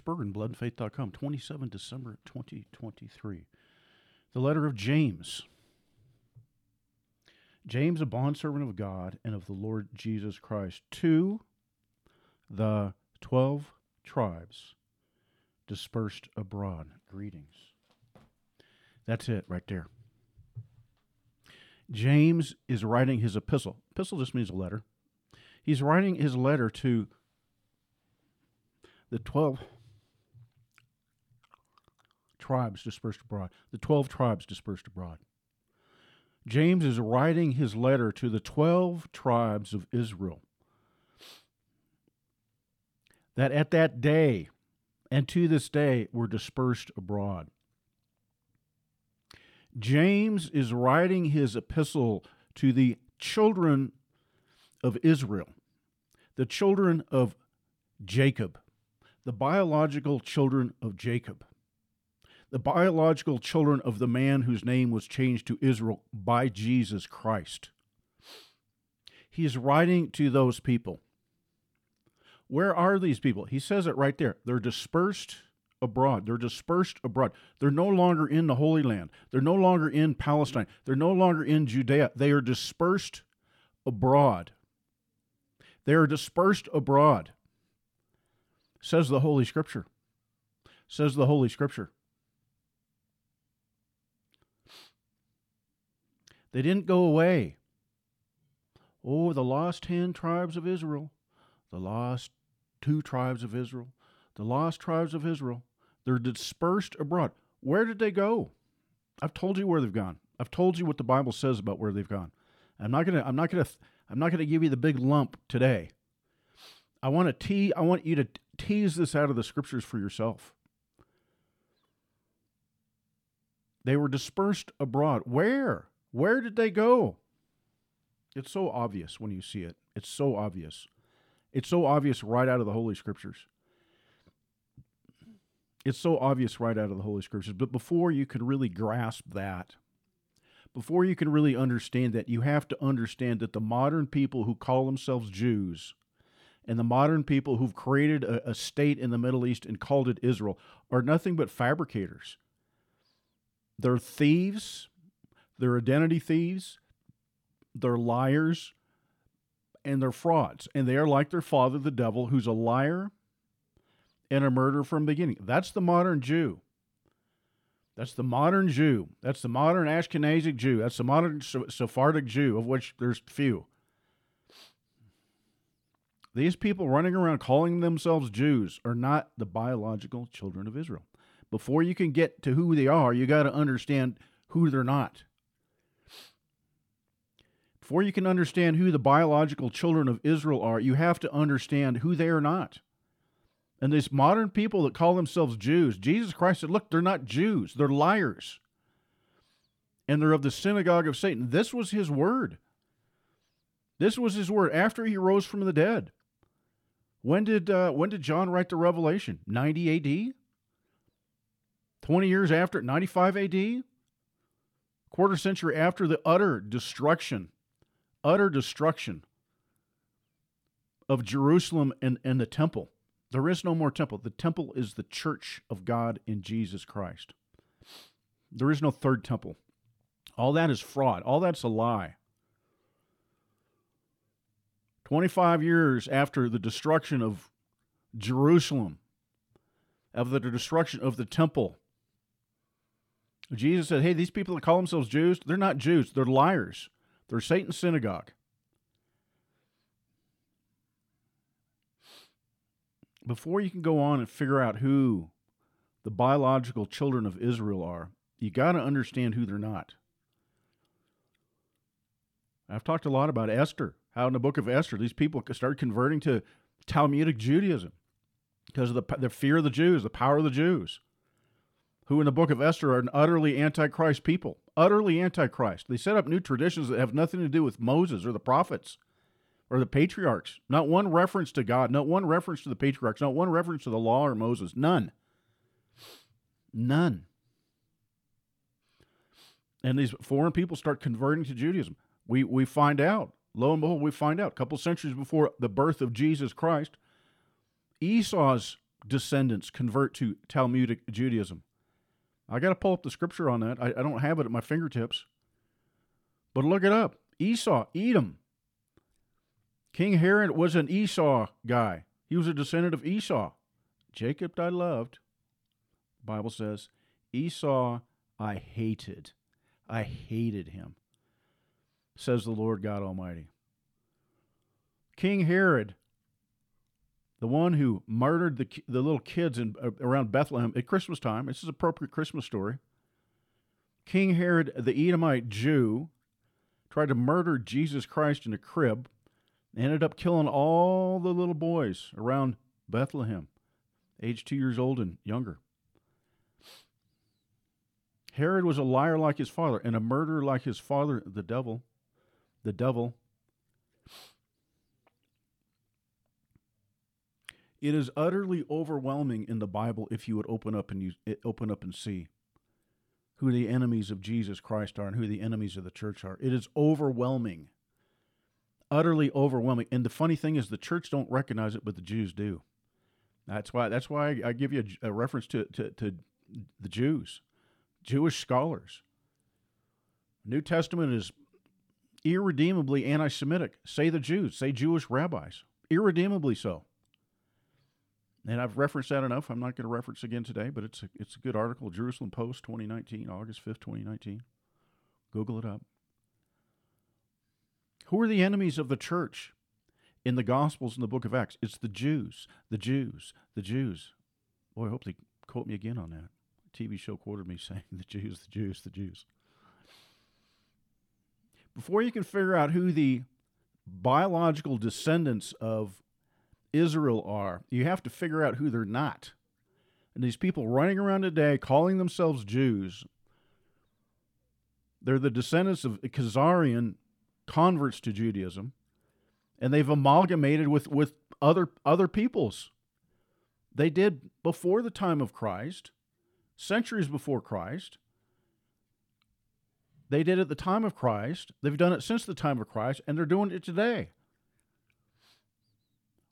Berggren, bloodandfaith.com, 27 December 2023. The letter of James. James, a bondservant of God and of the Lord Jesus Christ, to the 12 tribes dispersed abroad. Greetings. That's it right there. James is writing his epistle. Epistle just means a letter. He's writing his letter to the 12 tribes dispersed abroad. The 12 tribes dispersed abroad. James is writing his letter to the 12 tribes of Israel that at that day and to this day were dispersed abroad. James is writing his epistle to the children of Israel, the children of Jacob, the biological children of Jacob, the biological children of the man whose name was changed to Israel by Jesus Christ. He is writing to those people. Where are these people? He says it right there. They're dispersed abroad. They're dispersed abroad. They're no longer in the Holy Land. They're no longer in Palestine. They're no longer in Judea. They are dispersed abroad. They are dispersed abroad. Says the Holy Scripture. Says the Holy Scripture. They didn't go away. Oh, the lost 10 tribes of Israel, the lost two tribes of Israel, the lost tribes of Israel. They're dispersed abroad. Where did they go? I've told you where they've gone. I've told you what the Bible says about where they've gone. I'm not gonna. I'm not gonna. I'm not gonna give you the big lump today. I want to tee. I want you to tease this out of the scriptures for yourself. They were dispersed abroad. Where? Where did they go? It's so obvious when you see it. It's so obvious. It's so obvious right out of the Holy Scriptures. It's so obvious right out of the Holy Scriptures. But before you can really grasp that, before you can really understand that, you have to understand that the modern people who call themselves Jews and the modern people who've created a, a state in the Middle East and called it Israel are nothing but fabricators. They're thieves, they're identity thieves, they're liars, and they're frauds. And they are like their father, the devil, who's a liar and a murderer from the beginning. That's the modern Jew. That's the modern Jew. That's the modern Ashkenazic Jew. That's the modern Sephardic Jew, of which there's few. These people running around calling themselves Jews are not the biological children of Israel. Before you can get to who they are, you got to understand who they're not. Before you can understand who the biological children of Israel are, you have to understand who they are not. And these modern people that call themselves Jews, Jesus Christ said, look, they're not Jews, they're liars. And they're of the synagogue of Satan. This was his word. This was his word after he rose from the dead. When did uh, when did John write the Revelation? 90 AD? 20 years after 95 AD? Quarter century after the utter destruction, utter destruction of Jerusalem and, and the temple. There is no more temple. The temple is the church of God in Jesus Christ. There is no third temple. All that is fraud. All that's a lie. 25 years after the destruction of Jerusalem, of the destruction of the temple, Jesus said, Hey, these people that call themselves Jews, they're not Jews. They're liars. They're Satan's synagogue. before you can go on and figure out who the biological children of Israel are, you got to understand who they're not. I've talked a lot about Esther, how in the book of Esther, these people started converting to Talmudic Judaism because of the, the fear of the Jews, the power of the Jews, who in the book of Esther are an utterly antichrist people, utterly antichrist. They set up new traditions that have nothing to do with Moses or the prophets or the patriarchs. Not one reference to God, not one reference to the patriarchs, not one reference to the law or Moses. None. None. And these foreign people start converting to Judaism. We, we find out, lo and behold, we find out, a couple centuries before the birth of Jesus Christ, Esau's descendants convert to Talmudic Judaism? I got to pull up the scripture on that. I, I don't have it at my fingertips. But look it up. Esau, Edom. King Herod was an Esau guy. He was a descendant of Esau. Jacob I loved. The Bible says, Esau I hated. I hated him, says the Lord God Almighty. King Herod, the one who murdered the, the little kids in, uh, around Bethlehem at Christmas time, this is appropriate Christmas story. King Herod, the Edomite Jew, tried to murder Jesus Christ in a crib, ended up killing all the little boys around Bethlehem, age two years old and younger. Herod was a liar like his father and a murderer like his father, the devil. The devil. It is utterly overwhelming in the Bible if you would open up and you eh, open up and see who the enemies of Jesus Christ are and who the enemies of the church are. It is overwhelming. Utterly overwhelming. And the funny thing is the church don't recognize it, but the Jews do. That's why that's why I, give you a, a reference to, to, to the Jews. Jewish scholars. New Testament is irredeemably anti Semitic. Say the Jews, say Jewish rabbis. Irredeemably so. And I've referenced that enough. I'm not going to reference again today, but it's a, it's a good article. Jerusalem Post 2019, August 5th, 2019. Google it up. Who are the enemies of the church in the Gospels and the book of Acts? It's the Jews, the Jews, the Jews. Boy, I hope they quote me again on that. TV show quoted me saying, the Jews, the Jews, the Jews. Before you can figure out who the biological descendants of Israel are, you have to figure out who they're not. And these people running around today calling themselves Jews, they're the descendants of Khazarian converts to Judaism, and they've amalgamated with, with other, other peoples. They did before the time of Christ centuries before Christ. They did at the time of Christ. They've done it since the time of Christ, and they're doing it today.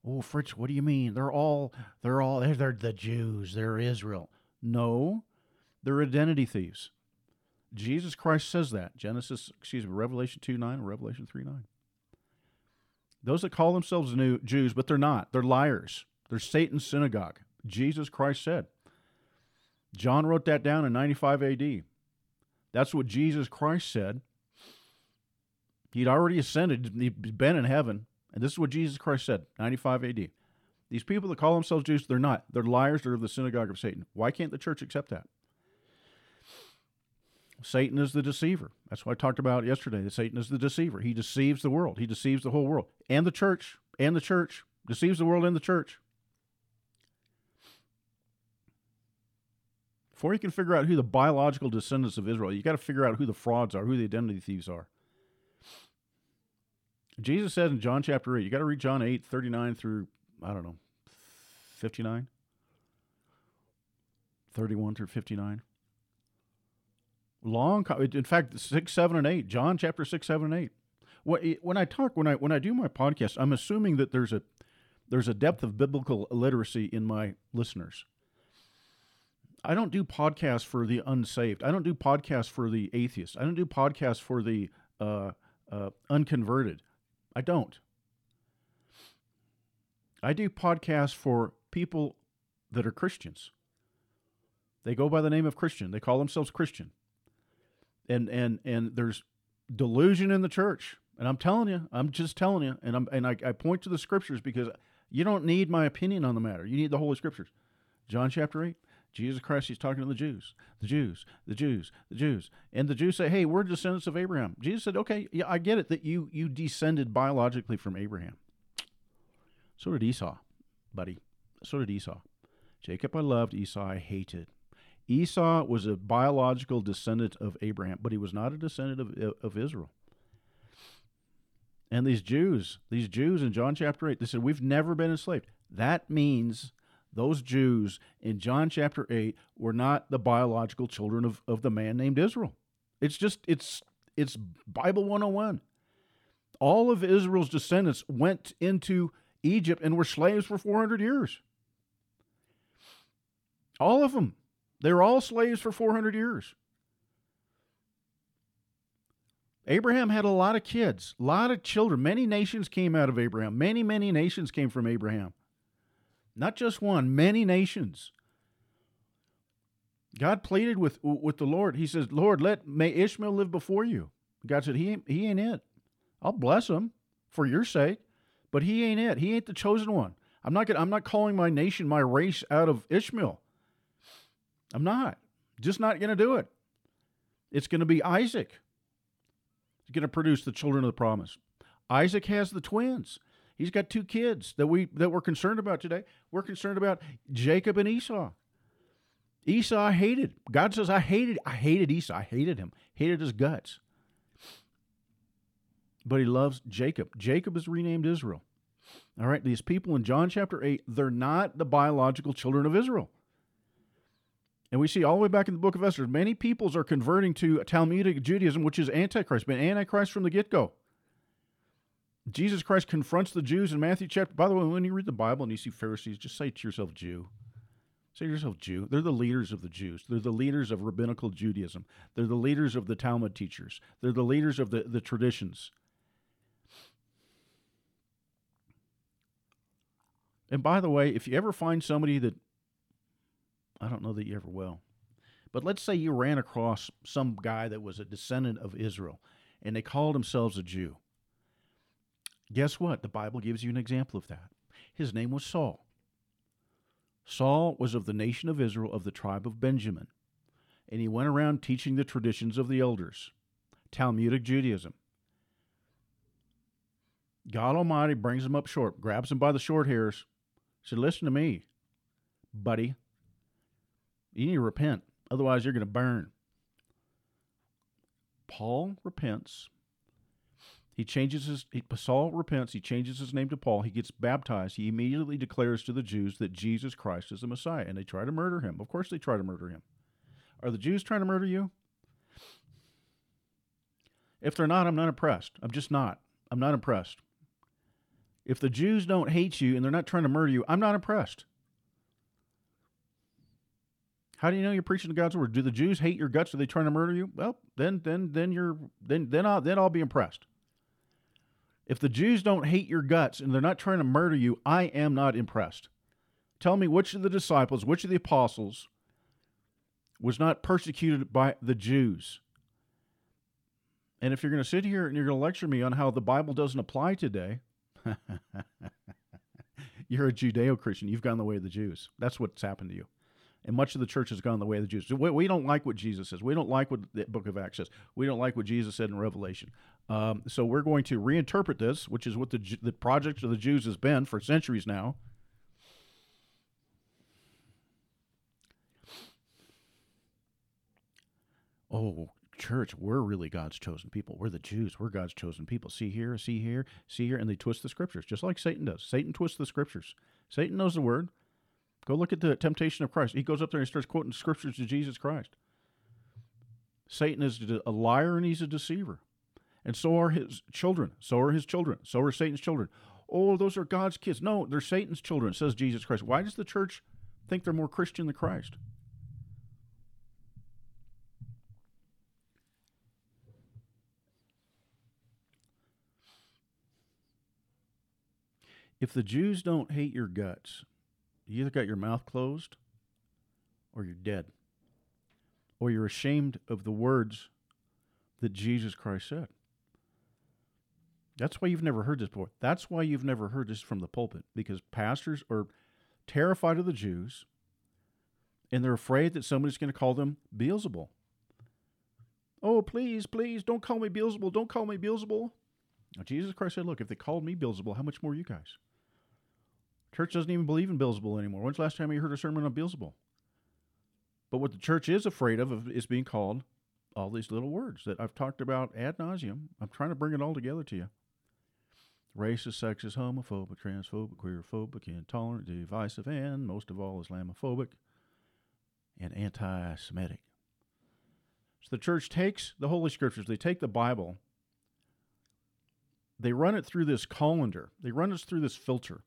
Oh, Fritz, what do you mean? They're all they're all they're the Jews. They're Israel. No, they're identity thieves. Jesus Christ says that. Genesis, excuse me, Revelation 2 9 or Revelation 3 9. Those that call themselves new Jews, but they're not. They're liars. They're Satan's synagogue. Jesus Christ said. John wrote that down in 95 AD. That's what Jesus Christ said. He'd already ascended, he'd been in heaven. And this is what Jesus Christ said, 95 AD. These people that call themselves Jews, they're not. They're liars. They're of the synagogue of Satan. Why can't the church accept that? Satan is the deceiver. That's what I talked about yesterday. That Satan is the deceiver. He deceives the world. He deceives the whole world and the church and the church deceives the world and the church. Before you can figure out who the biological descendants of Israel, you got to figure out who the frauds are, who the identity thieves are. Jesus said in John chapter 8, you got to read John 8, 39 through, I don't know, 59? 31 through 59. Long, in fact, 6, 7, and 8. John chapter 6, 7, and 8. When I talk, when I when I do my podcast, I'm assuming that there's a there's a depth of biblical literacy in my listeners. I don't do podcasts for the unsaved. I don't do podcasts for the atheists. I don't do podcasts for the uh, uh, unconverted. I don't. I do podcasts for people that are Christians. They go by the name of Christian. They call themselves Christian. And and and there's delusion in the church. And I'm telling you, I'm just telling you, and I'm and I, I point to the scriptures because you don't need my opinion on the matter. You need the Holy Scriptures. John chapter eight. Jesus Christ, he's talking to the Jews, the Jews, the Jews, the Jews. And the Jews say, hey, we're descendants of Abraham. Jesus said, okay, yeah, I get it that you, you descended biologically from Abraham. So did Esau, buddy. So did Esau. Jacob I loved, Esau I hated. Esau was a biological descendant of Abraham, but he was not a descendant of, of Israel. And these Jews, these Jews in John chapter 8, they said, We've never been enslaved. That means those Jews in John chapter 8 were not the biological children of, of the man named Israel. It's just, it's, it's Bible 101. All of Israel's descendants went into Egypt and were slaves for 400 years. All of them. They were all slaves for 400 years. Abraham had a lot of kids, a lot of children. Many nations came out of Abraham. Many, many nations came from Abraham. Not just one, many nations. God pleaded with with the Lord. He says, "Lord, let may Ishmael live before you." God said, "He ain't, he ain't it. I'll bless him for your sake, but he ain't it. He ain't the chosen one. I'm not gonna, I'm not calling my nation, my race out of Ishmael. I'm not. Just not going to do it. It's going to be Isaac. Going to produce the children of the promise. Isaac has the twins. He's got two kids that we that we're concerned about today. We're concerned about Jacob and Esau. Esau hated. God says, I hated, I hated Esau. I hated him. Hated his guts. But he loves Jacob. Jacob is renamed Israel. All right, these people in John chapter 8, they're not the biological children of Israel. And we see all the way back in the book of Esther, many peoples are converting to Talmudic Judaism, which is Antichrist, been Antichrist from the get go. Jesus Christ confronts the Jews in Matthew chapter. By the way, when you read the Bible and you see Pharisees, just say to yourself, Jew. Say to yourself, Jew. They're the leaders of the Jews. They're the leaders of rabbinical Judaism. They're the leaders of the Talmud teachers. They're the leaders of the, the traditions. And by the way, if you ever find somebody that I don't know that you ever will. But let's say you ran across some guy that was a descendant of Israel and they called themselves a Jew. Guess what? The Bible gives you an example of that. His name was Saul. Saul was of the nation of Israel of the tribe of Benjamin, and he went around teaching the traditions of the elders, Talmudic Judaism. God Almighty brings him up short, grabs him by the short hairs, said, Listen to me, buddy. You need to repent, otherwise, you're going to burn. Paul repents. He changes his he, Saul repents, he changes his name to Paul, he gets baptized, he immediately declares to the Jews that Jesus Christ is the Messiah, and they try to murder him. Of course they try to murder him. Are the Jews trying to murder you? If they're not, I'm not impressed. I'm just not. I'm not impressed. If the Jews don't hate you and they're not trying to murder you, I'm not impressed. How do you know you're preaching to God's word? Do the Jews hate your guts? Are they trying to murder you? Well, then, then, then you're then, then I'll then I'll be impressed. If the Jews don't hate your guts and they're not trying to murder you, I am not impressed. Tell me which of the disciples, which of the apostles, was not persecuted by the Jews. And if you're going to sit here and you're going to lecture me on how the Bible doesn't apply today, you're a Judeo Christian. You've gone the way of the Jews. That's what's happened to you. And much of the church has gone the way of the Jews. We, we don't like what Jesus says. We don't like what the book of Acts says. We don't like what Jesus said in Revelation. Um, so we're going to reinterpret this, which is what the, the project of the Jews has been for centuries now. Oh, church, we're really God's chosen people. We're the Jews. We're God's chosen people. See here, see here, see here. And they twist the scriptures, just like Satan does. Satan twists the scriptures. Satan knows the word. Go look at the temptation of Christ. He goes up there and starts quoting scriptures to Jesus Christ. Satan is a liar and he's a deceiver. And so are his children. So are his children. So are Satan's children. Oh, those are God's kids. No, they're Satan's children, says Jesus Christ. Why does the church think they're more Christian than Christ? If the Jews don't hate your guts, you either got your mouth closed or you're dead. Or you're ashamed of the words that Jesus Christ said. That's why you've never heard this before. That's why you've never heard this from the pulpit, because pastors are terrified of the Jews and they're afraid that somebody's going to call them Beelzebul. Oh, please, please, don't call me Beelzebul. Don't call me Beelzebul. Now, Jesus Christ said, Look, if they called me Beelzebul, how much more you guys? Church doesn't even believe in Beelzebul anymore. When's the last time you heard a sermon on Beelzebul? But what the church is afraid of is being called all these little words that I've talked about ad nauseum. I'm trying to bring it all together to you. Racist, sexist, homophobic, transphobic, queerphobic, intolerant, divisive, and most of all Islamophobic and anti Semitic. So the church takes the Holy Scriptures, they take the Bible, they run it through this colander, they run us through this filter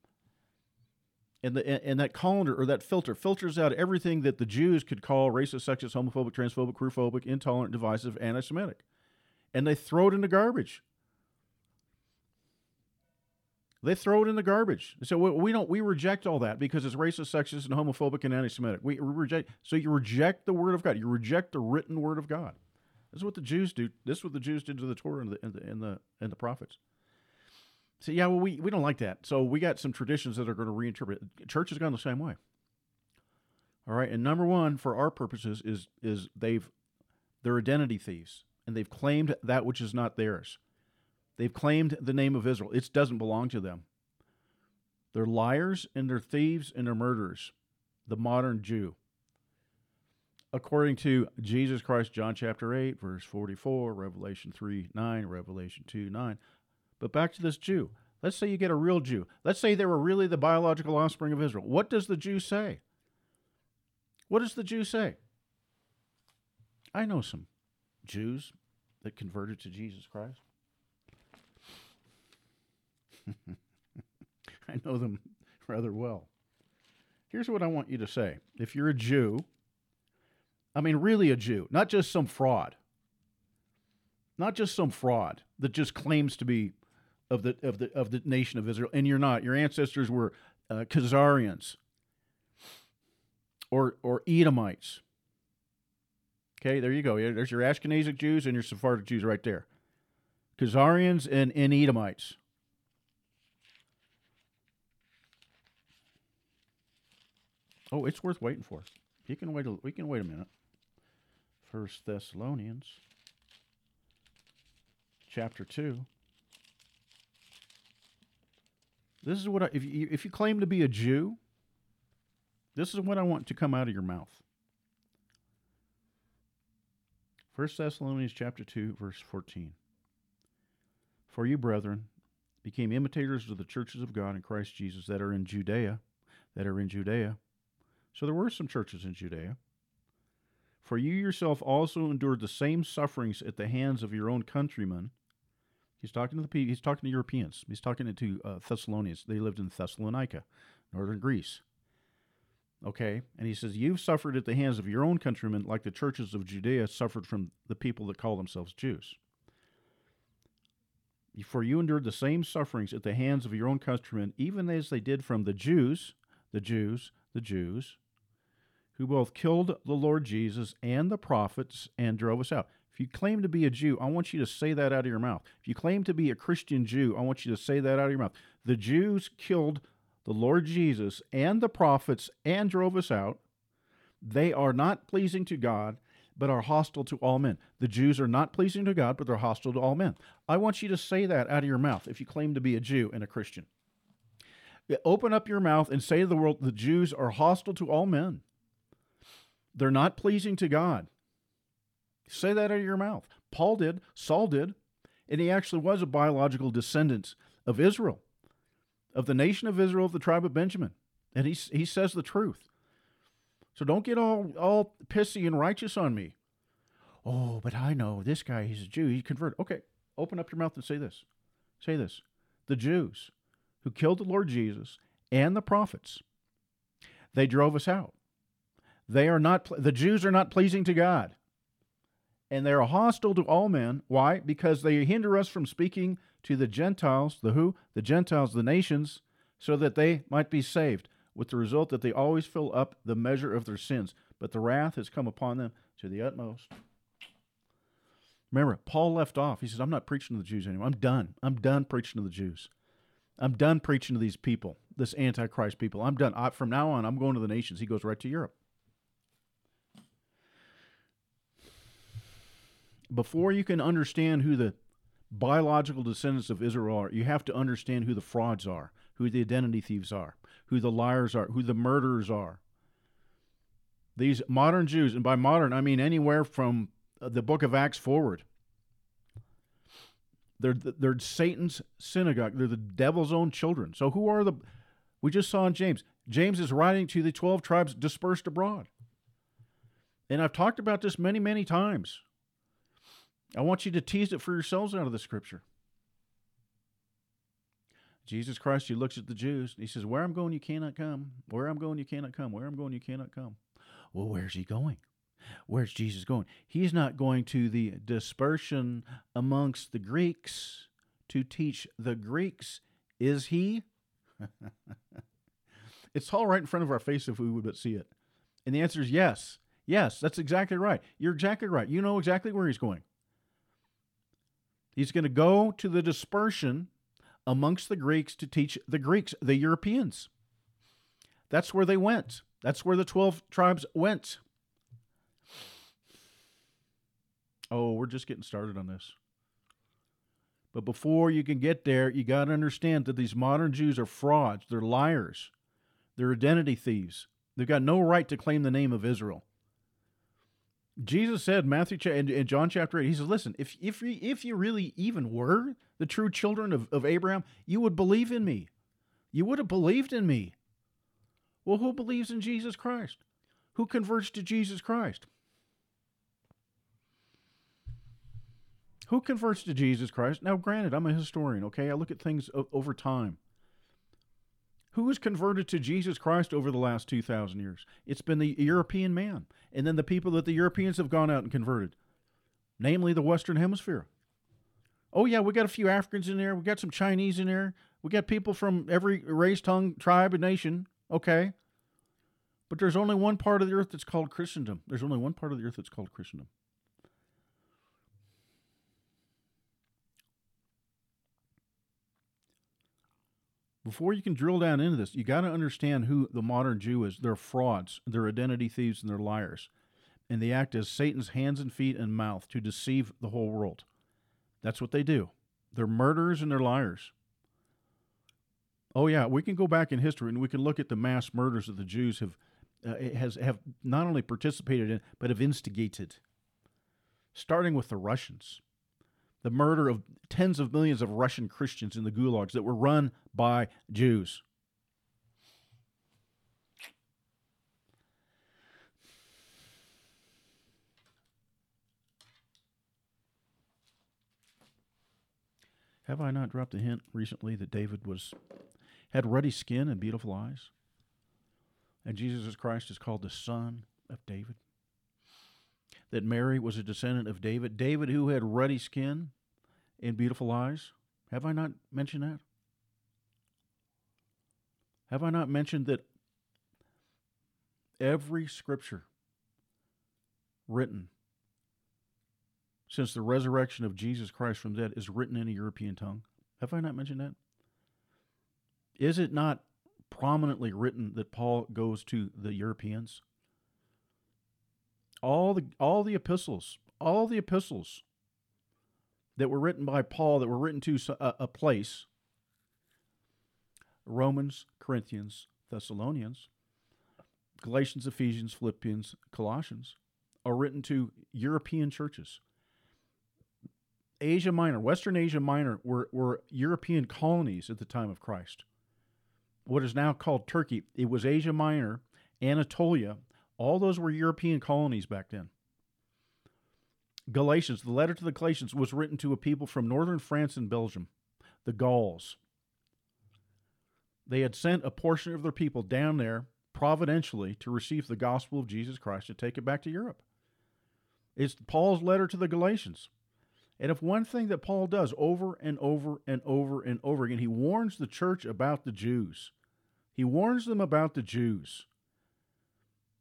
and the and that colander or that filter filters out everything that the Jews could call racist, sexist, homophobic, transphobic, queerphobic, intolerant, divisive, anti-Semitic, and they throw it in the garbage. They throw it in the garbage. So we, don't we reject all that because it's racist, sexist, and homophobic and anti-Semitic. We, we reject. So you reject the word of God. You reject the written word of God. This is what the Jews do. This is what the Jews did to the Torah and the and the and the, and the prophets. So yeah, well, we, we don't like that. So we got some traditions that are going to reinterpret. Church has gone the same way. All right, and number one for our purposes is is they've they're identity thieves and they've claimed that which is not theirs. They've claimed the name of Israel. It doesn't belong to them. They're liars and they're thieves and they're murderers. The modern Jew. According to Jesus Christ, John chapter 8, verse 44, Revelation 3 9, Revelation 2 9. But back to this Jew. Let's say you get a real Jew. Let's say they were really the biological offspring of Israel. What does the Jew say? What does the Jew say? I know some Jews that converted to Jesus Christ. I know them rather well. Here's what I want you to say. If you're a Jew, I mean, really a Jew, not just some fraud, not just some fraud that just claims to be of the of the of the nation of Israel, and you're not. Your ancestors were uh, Khazarians or or Edomites. Okay, there you go. There's your Ashkenazic Jews and your Sephardic Jews right there. Khazarians and, and Edomites. Oh, it's worth waiting for. You can wait. A, we can wait a minute. First Thessalonians, chapter two. This is what I, if you if you claim to be a Jew, this is what I want to come out of your mouth. First Thessalonians chapter 2 verse 14. For you brethren became imitators of the churches of God in Christ Jesus that are in Judea, that are in Judea. So there were some churches in Judea. For you yourself also endured the same sufferings at the hands of your own countrymen He's talking to the people. He's talking to Europeans. He's talking to uh, Thessalonians. They lived in Thessalonica, northern Greece. Okay, and he says, "You've suffered at the hands of your own countrymen, like the churches of Judea suffered from the people that call themselves Jews. For you endured the same sufferings at the hands of your own countrymen, even as they did from the Jews, the Jews, the Jews, who both killed the Lord Jesus and the prophets and drove us out." If you claim to be a Jew, I want you to say that out of your mouth. If you claim to be a Christian Jew, I want you to say that out of your mouth. The Jews killed the Lord Jesus and the prophets and drove us out. They are not pleasing to God, but are hostile to all men. The Jews are not pleasing to God, but they're hostile to all men. I want you to say that out of your mouth if you claim to be a Jew and a Christian. Open up your mouth and say to the world, the Jews are hostile to all men. They're not pleasing to God. Say that out of your mouth. Paul did, Saul did, and he actually was a biological descendant of Israel, of the nation of Israel, of the tribe of Benjamin. And he, he says the truth. So don't get all, all pissy and righteous on me. Oh, but I know this guy, he's a Jew, he converted. Okay, open up your mouth and say this. Say this. The Jews who killed the Lord Jesus and the prophets, they drove us out. They are not, the Jews are not pleasing to God and they are hostile to all men. Why? Because they hinder us from speaking to the Gentiles, the who? The Gentiles, the nations, so that they might be saved, with the result that they always fill up the measure of their sins. But the wrath has come upon them to the utmost. Remember, Paul left off. He says, I'm not preaching to the Jews anymore. I'm done. I'm done preaching to the Jews. I'm done preaching to these people, this Antichrist people. I'm done. I, from now on, I'm going to the nations. He goes right to Europe. Before you can understand who the biological descendants of Israel are, you have to understand who the frauds are, who the identity thieves are, who the liars are, who the murderers are. These modern Jews, and by modern I mean anywhere from uh, the book of Acts forward, they're, they're Satan's synagogue. They're the devil's own children. So who are the. We just saw in James. James is writing to the 12 tribes dispersed abroad. And I've talked about this many, many times. I want you to tease it for yourselves out of the scripture. Jesus Christ, he looks at the Jews. He says, Where I'm going, you cannot come. Where I'm going, you cannot come. Where I'm going, you cannot come. Well, where's he going? Where's Jesus going? He's not going to the dispersion amongst the Greeks to teach the Greeks, is he? it's all right in front of our face if we would but see it. And the answer is yes. Yes, that's exactly right. You're exactly right. You know exactly where he's going. He's going to go to the dispersion amongst the Greeks to teach the Greeks, the Europeans. That's where they went. That's where the 12 tribes went. Oh, we're just getting started on this. But before you can get there, you got to understand that these modern Jews are frauds. They're liars. They're identity thieves. They've got no right to claim the name of Israel. Jesus said, Matthew in John chapter 8, he says, Listen, if, if, you, if you really even were the true children of, of Abraham, you would believe in me. You would have believed in me. Well, who believes in Jesus Christ? Who converts to Jesus Christ? Who converts to Jesus Christ? Now, granted, I'm a historian, okay? I look at things o- over time. Who has converted to Jesus Christ over the last 2,000 years? It's been the European man, and then the people that the Europeans have gone out and converted, namely the Western Hemisphere. Oh, yeah, we got a few Africans in there. We got some Chinese in there. We got people from every race, tongue, tribe, and nation. Okay. But there's only one part of the earth that's called Christendom. There's only one part of the earth that's called Christendom. Before you can drill down into this, you got to understand who the modern Jew is. They're frauds, they're identity thieves, and they're liars. And they act as Satan's hands and feet and mouth to deceive the whole world. That's what they do. They're murderers and they're liars. Oh yeah, we can go back in history and we can look at the mass murders that the Jews have uh, has have not only participated in but have instigated. Starting with the Russians the murder of tens of millions of Russian Christians in the gulags that were run by Jews. Have I not dropped a hint recently that David was had ruddy skin and beautiful eyes? And Jesus Christ is called the Son of David? That Mary was a descendant of David, David who had ruddy skin and beautiful eyes. Have I not mentioned that? Have I not mentioned that every scripture written since the resurrection of Jesus Christ from the dead is written in a European tongue? Have I not mentioned that? Is it not prominently written that Paul goes to the Europeans? All the all the epistles, all the epistles that were written by Paul that were written to a, a place Romans, Corinthians, Thessalonians, Galatians, Ephesians, Philippians, Colossians are written to European churches. Asia Minor, Western Asia Minor were, were European colonies at the time of Christ. What is now called Turkey, it was Asia Minor, Anatolia, all those were European colonies back then. Galatians, the letter to the Galatians was written to a people from northern France and Belgium, the Gauls. They had sent a portion of their people down there providentially to receive the gospel of Jesus Christ to take it back to Europe. It's Paul's letter to the Galatians. And if one thing that Paul does over and over and over and over again, he warns the church about the Jews. He warns them about the Jews.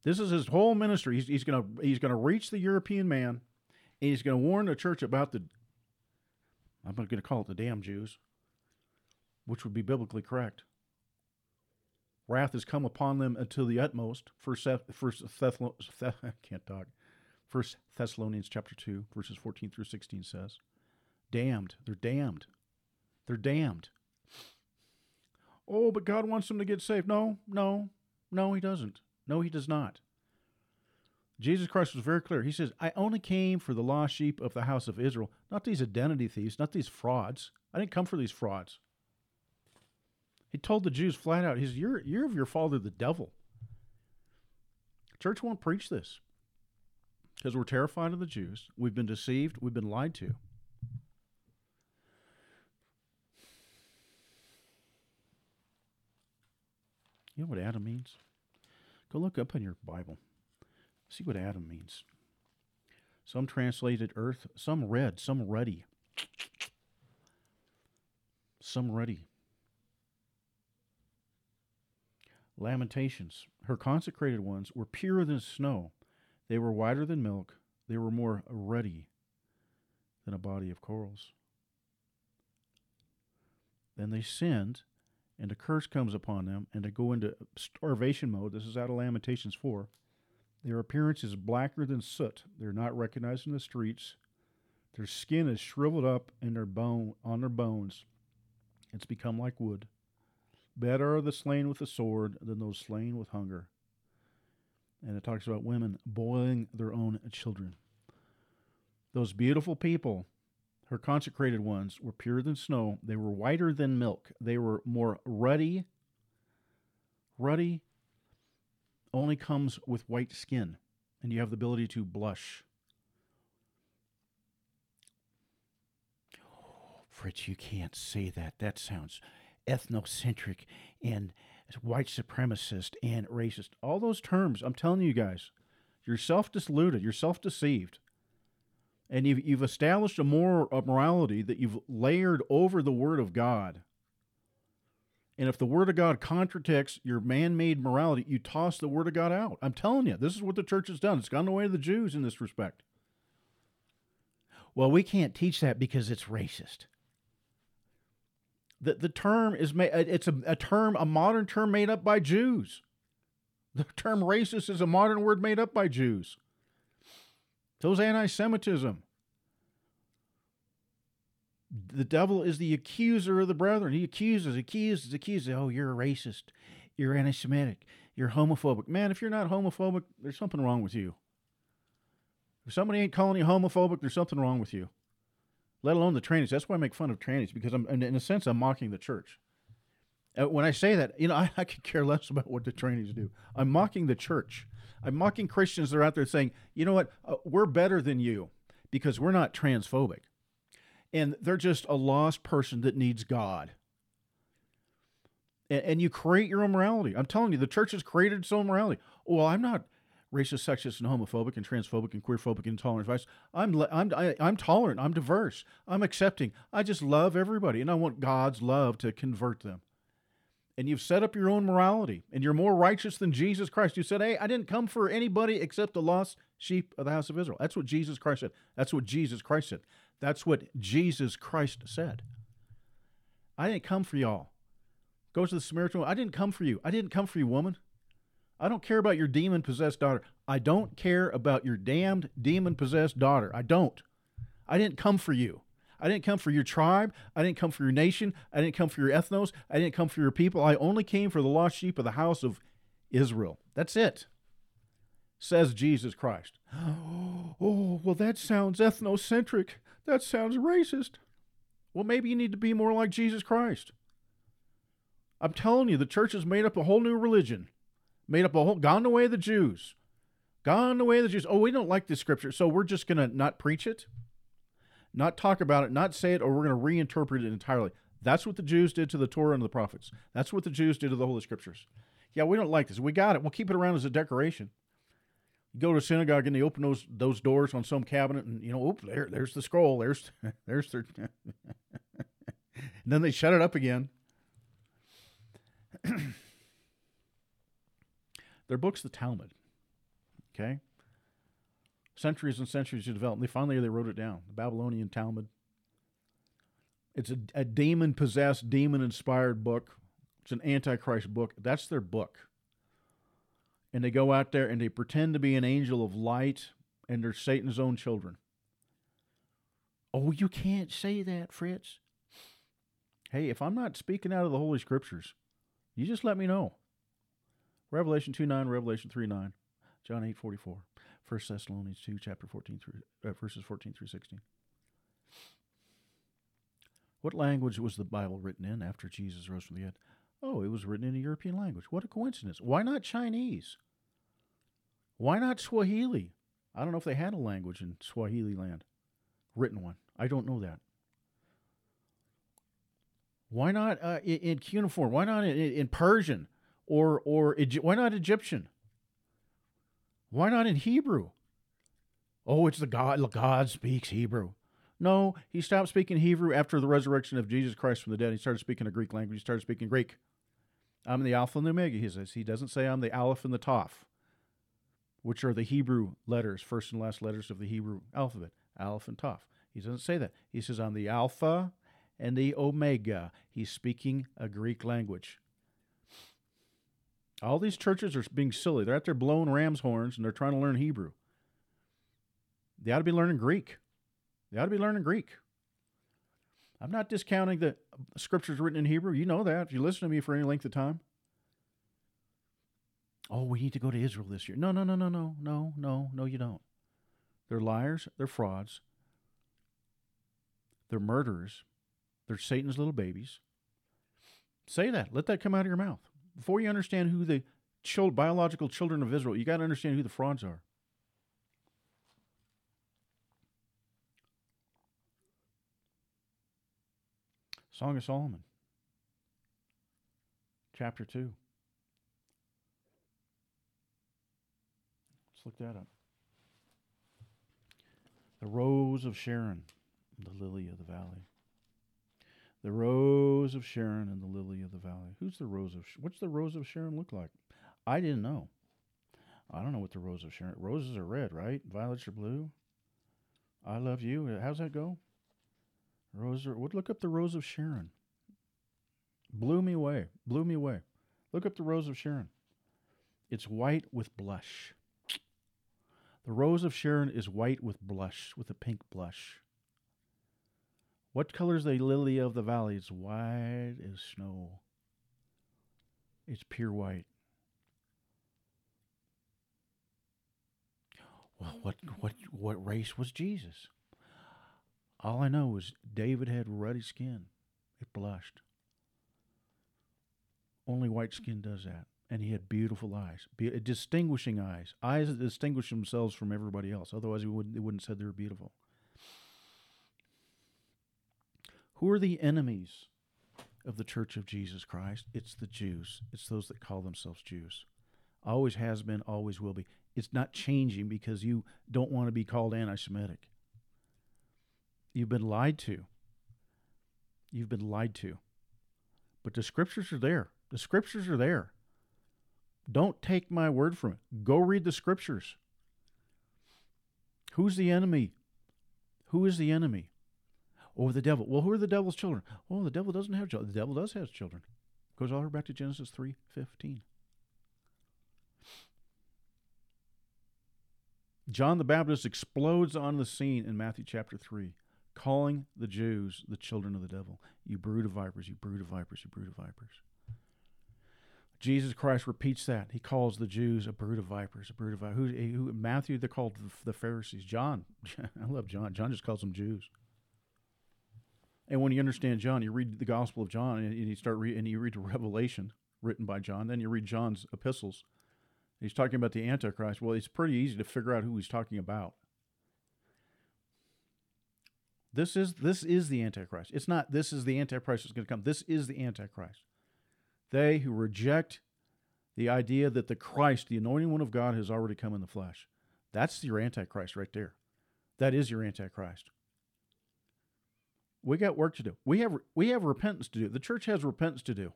This is his whole ministry. He's, he's going he's to reach the European man, and he's going to warn the church about the. I'm going to call it the damn Jews, which would be biblically correct. Wrath has come upon them until the utmost. First, first Thessalonians, I can't talk. First Thessalonians chapter two, verses fourteen through sixteen says, "Damned, they're damned, they're damned." Oh, but God wants them to get saved. No, no, no, He doesn't. No, he does not. Jesus Christ was very clear. He says, I only came for the lost sheep of the house of Israel, not these identity thieves, not these frauds. I didn't come for these frauds. He told the Jews flat out, he says, You're, you're of your father, the devil. Church won't preach this because we're terrified of the Jews. We've been deceived, we've been lied to. You know what Adam means? Go look up in your Bible. See what Adam means. Some translated earth, some red, some ruddy. Some ruddy. Lamentations. Her consecrated ones were purer than snow. They were whiter than milk. They were more ruddy than a body of corals. Then they sinned, and a curse comes upon them, and they go into starvation mode. This is out of Lamentations 4. Their appearance is blacker than soot. They're not recognized in the streets. Their skin is shriveled up and their bone on their bones. It's become like wood. Better are the slain with the sword than those slain with hunger. And it talks about women boiling their own children. Those beautiful people, her consecrated ones, were purer than snow. They were whiter than milk. They were more ruddy. Ruddy only comes with white skin, and you have the ability to blush. Fritz, you can't say that. That sounds ethnocentric and white supremacist and racist. All those terms, I'm telling you guys, you're self deluded, you're self deceived. And you've, you've established a moral a morality that you've layered over the Word of God. And if the Word of God contradicts your man made morality, you toss the Word of God out. I'm telling you, this is what the church has done. It's gone the way of the Jews in this respect. Well, we can't teach that because it's racist. The, the term is made, uh, it's a, a term, a modern term made up by Jews. The term racist is a modern word made up by Jews. So's anti Semitism. The devil is the accuser of the brethren. He accuses, accuses, accuses. Oh, you're a racist. You're anti Semitic. You're homophobic. Man, if you're not homophobic, there's something wrong with you. If somebody ain't calling you homophobic, there's something wrong with you let alone the trannies. That's why I make fun of trannies because I'm, in a sense, I'm mocking the church. Uh, when I say that, you know, I, I could care less about what the trannies do. I'm mocking the church. I'm mocking Christians that are out there saying, you know what, uh, we're better than you because we're not transphobic. And they're just a lost person that needs God. And, and you create your own morality. I'm telling you, the church has created its own morality. Well, I'm not racist, sexist, and homophobic, and transphobic, and queerphobic, and intolerant. I'm I'm I, I'm tolerant. I'm diverse. I'm accepting. I just love everybody, and I want God's love to convert them. And you've set up your own morality, and you're more righteous than Jesus Christ. You said, "Hey, I didn't come for anybody except the lost sheep of the house of Israel." That's what Jesus Christ said. That's what Jesus Christ said. That's what Jesus Christ said. I didn't come for y'all. Goes to the Samaritan. I didn't come for you. I didn't come for you, woman. I don't care about your demon possessed daughter. I don't care about your damned demon possessed daughter. I don't. I didn't come for you. I didn't come for your tribe. I didn't come for your nation. I didn't come for your ethnos. I didn't come for your people. I only came for the lost sheep of the house of Israel. That's it, says Jesus Christ. Oh, well, that sounds ethnocentric. That sounds racist. Well, maybe you need to be more like Jesus Christ. I'm telling you, the church has made up a whole new religion made up a whole, gone the way of the Jews. Gone the way of the Jews. Oh, we don't like this scripture, so we're just going to not preach it, not talk about it, not say it, or we're going to reinterpret it entirely. That's what the Jews did to the Torah and the prophets. That's what the Jews did to the Holy Scriptures. Yeah, we don't like this. We got it. We'll keep it around as a decoration. You go to a synagogue and they open those those doors on some cabinet, and you know, oop, there, there's the scroll. There's, there's their. and then they shut it up again. Their book's the Talmud. Okay? Centuries and centuries of development. They finally they wrote it down. The Babylonian Talmud. It's a, a demon possessed, demon inspired book. It's an antichrist book. That's their book. And they go out there and they pretend to be an angel of light and they're Satan's own children. Oh, you can't say that, Fritz. Hey, if I'm not speaking out of the Holy Scriptures, you just let me know. Revelation 2 9, Revelation 3 9, John 8 44, 1 Thessalonians 2, chapter 14 through, uh, verses 14 through 16. What language was the Bible written in after Jesus rose from the dead? Oh, it was written in a European language. What a coincidence. Why not Chinese? Why not Swahili? I don't know if they had a language in Swahili land, written one. I don't know that. Why not uh, in, cuneiform? Why not in, in Persian? or or why not Egyptian? Why not in Hebrew? Oh, it's the God. God speaks Hebrew. No, he stopped speaking Hebrew after the resurrection of Jesus Christ from the dead. He started speaking a Greek language. He started speaking Greek. I'm the Alpha and the Omega, he says. He doesn't say I'm the Aleph and the Toph, which are the Hebrew letters, first and last letters of the Hebrew alphabet, Aleph and Toph. He doesn't say that. He says I'm the Alpha and the Omega. He's speaking a Greek language. All these churches are being silly. They're out there blowing ram's horns and they're trying to learn Hebrew. They ought to be learning Greek. They ought to be learning Greek. I'm not discounting the scriptures written in Hebrew. You know that if you listen to me for any length of time. Oh, we need to go to Israel this year. No, no, no, no, no, no, no, no, you don't. They're liars. They're frauds. They're murderers. They're Satan's little babies. Say that. Let that come out of your mouth. Before you understand who the child, biological children of Israel, you got to understand who the frauds are. Song of Solomon, chapter 2. Let's look that up. The rose of Sharon, the lily of the valley. The rose of Sharon and the lily of the valley. Who's the rose of What's the rose of Sharon look like? I didn't know. I don't know what the rose of Sharon. Roses are red, right? Violets are blue. I love you. Uh, how's that go? Rose, would look up the Rose of Sharon. Blew me away. Blew me away. Look up the Rose of Sharon. It's white with blush. The Rose of Sharon is white with blush, with a pink blush. What color is the lily of the valley? It's white as snow. It's pure white. Well, what what what race was Jesus? All I know is David had ruddy skin. It blushed. Only white skin does that. And he had beautiful eyes, be- distinguishing eyes, eyes that distinguish themselves from everybody else. Otherwise, he wouldn't, he wouldn't have said they were beautiful. Who are the enemies of the Church of Jesus Christ? It's the Jews. It's those that call themselves Jews. Always has been, always will be. It's not changing because you don't want to be called anti Semitic. You've been lied to. You've been lied to. But the scriptures are there. The scriptures are there. Don't take my word from it. Go read the scriptures. Who's the enemy? Who is the enemy? Oh, the devil. Well, who are the devil's children? Oh, the devil doesn't have children. The devil does have children. Goes all the way back to Genesis 3:15. John the Baptist explodes on the scene in Matthew chapter 3 calling the Jews the children of the devil. You brood of vipers, you brood of vipers, you brood of vipers. Jesus Christ repeats that. He calls the Jews a brood of vipers, a brood of vipers. Who, who, Matthew, they're called the Pharisees. John, I love John. John just calls them Jews. And when you understand John, you read the Gospel of John, and you start re- and you read the Revelation written by John. Then you read John's epistles. He's talking about the Antichrist. Well, it's pretty easy to figure out who he's talking about. This is this is the Antichrist. It's not this is the Antichrist that's going to come. This is the Antichrist. They who reject the idea that the Christ, the anointing one of God, has already come in the flesh. That's your Antichrist right there. That is your Antichrist. We got work to do. We have we have repentance to do. The church has repentance to do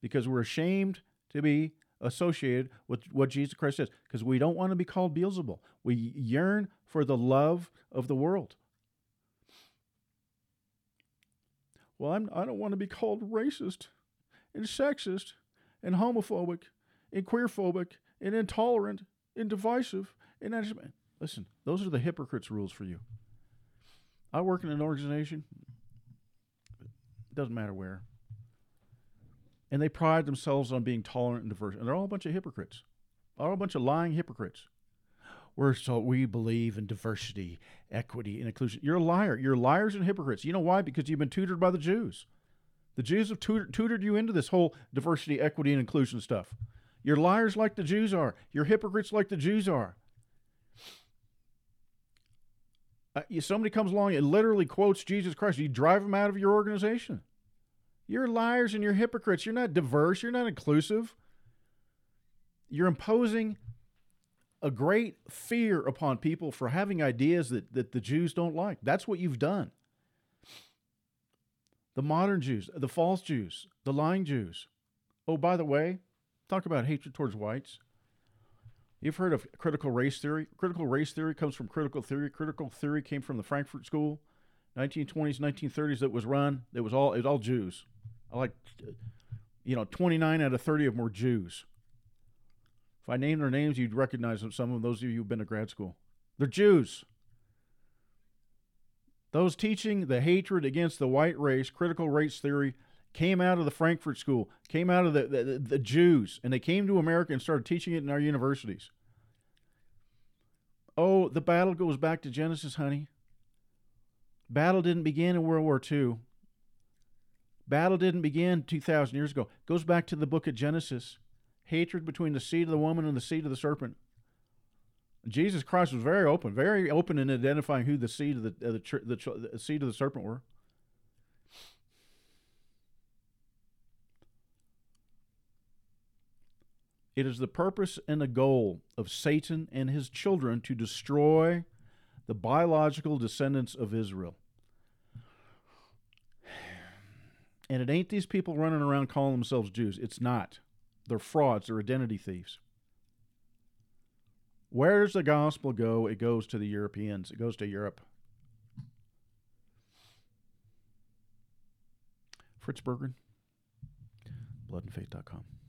because we're ashamed to be associated with what Jesus Christ says because we don't want to be called Beelzebul. We yearn for the love of the world. Well, I'm, I don't want to be called racist and sexist and homophobic and queerphobic and intolerant and divisive. And listen, those are the hypocrites' rules for you. I work in an organization, it doesn't matter where, and they pride themselves on being tolerant and diverse. And they're all a bunch of hypocrites, all a bunch of lying hypocrites. We're so we believe in diversity, equity, and inclusion. You're a liar. You're liars and hypocrites. You know why? Because you've been tutored by the Jews. The Jews have tutored, tutored you into this whole diversity, equity, and inclusion stuff. You're liars like the Jews are. You're hypocrites like the Jews are. Uh, somebody comes along and literally quotes Jesus Christ. You drive them out of your organization. You're liars and you're hypocrites. You're not diverse. You're not inclusive. You're imposing a great fear upon people for having ideas that, that the Jews don't like. That's what you've done. The modern Jews, the false Jews, the lying Jews. Oh, by the way, talk about hatred towards whites. You've heard of critical race theory. Critical race theory comes from critical theory. Critical theory came from the Frankfurt School, 1920s, 1930s. That was run. It was all it was all Jews. I like, you know, 29 out of 30 of them were Jews. If I named their names, you'd recognize them. Some of those of you who've been to grad school. They're Jews. Those teaching the hatred against the white race, critical race theory, came out of the Frankfurt School, came out of the, the, the, Jews, and they came to America and started teaching it in our universities. Oh, the battle goes back to Genesis, honey. Battle didn't begin in World War II. Battle didn't begin 2,000 years ago. It goes back to the book of Genesis. Hatred between the seed of the woman and the seed of the serpent. Jesus Christ was very open, very open in identifying who the seed of the, uh, the, the, the seed of the serpent were. It is the purpose and the goal of Satan and his children to destroy the biological descendants of Israel. And it ain't these people running around calling themselves Jews. It's not. They're frauds, they're identity thieves. Where does the gospel go? It goes to the Europeans, it goes to Europe. Fritz Berggren, bloodandfaith.com.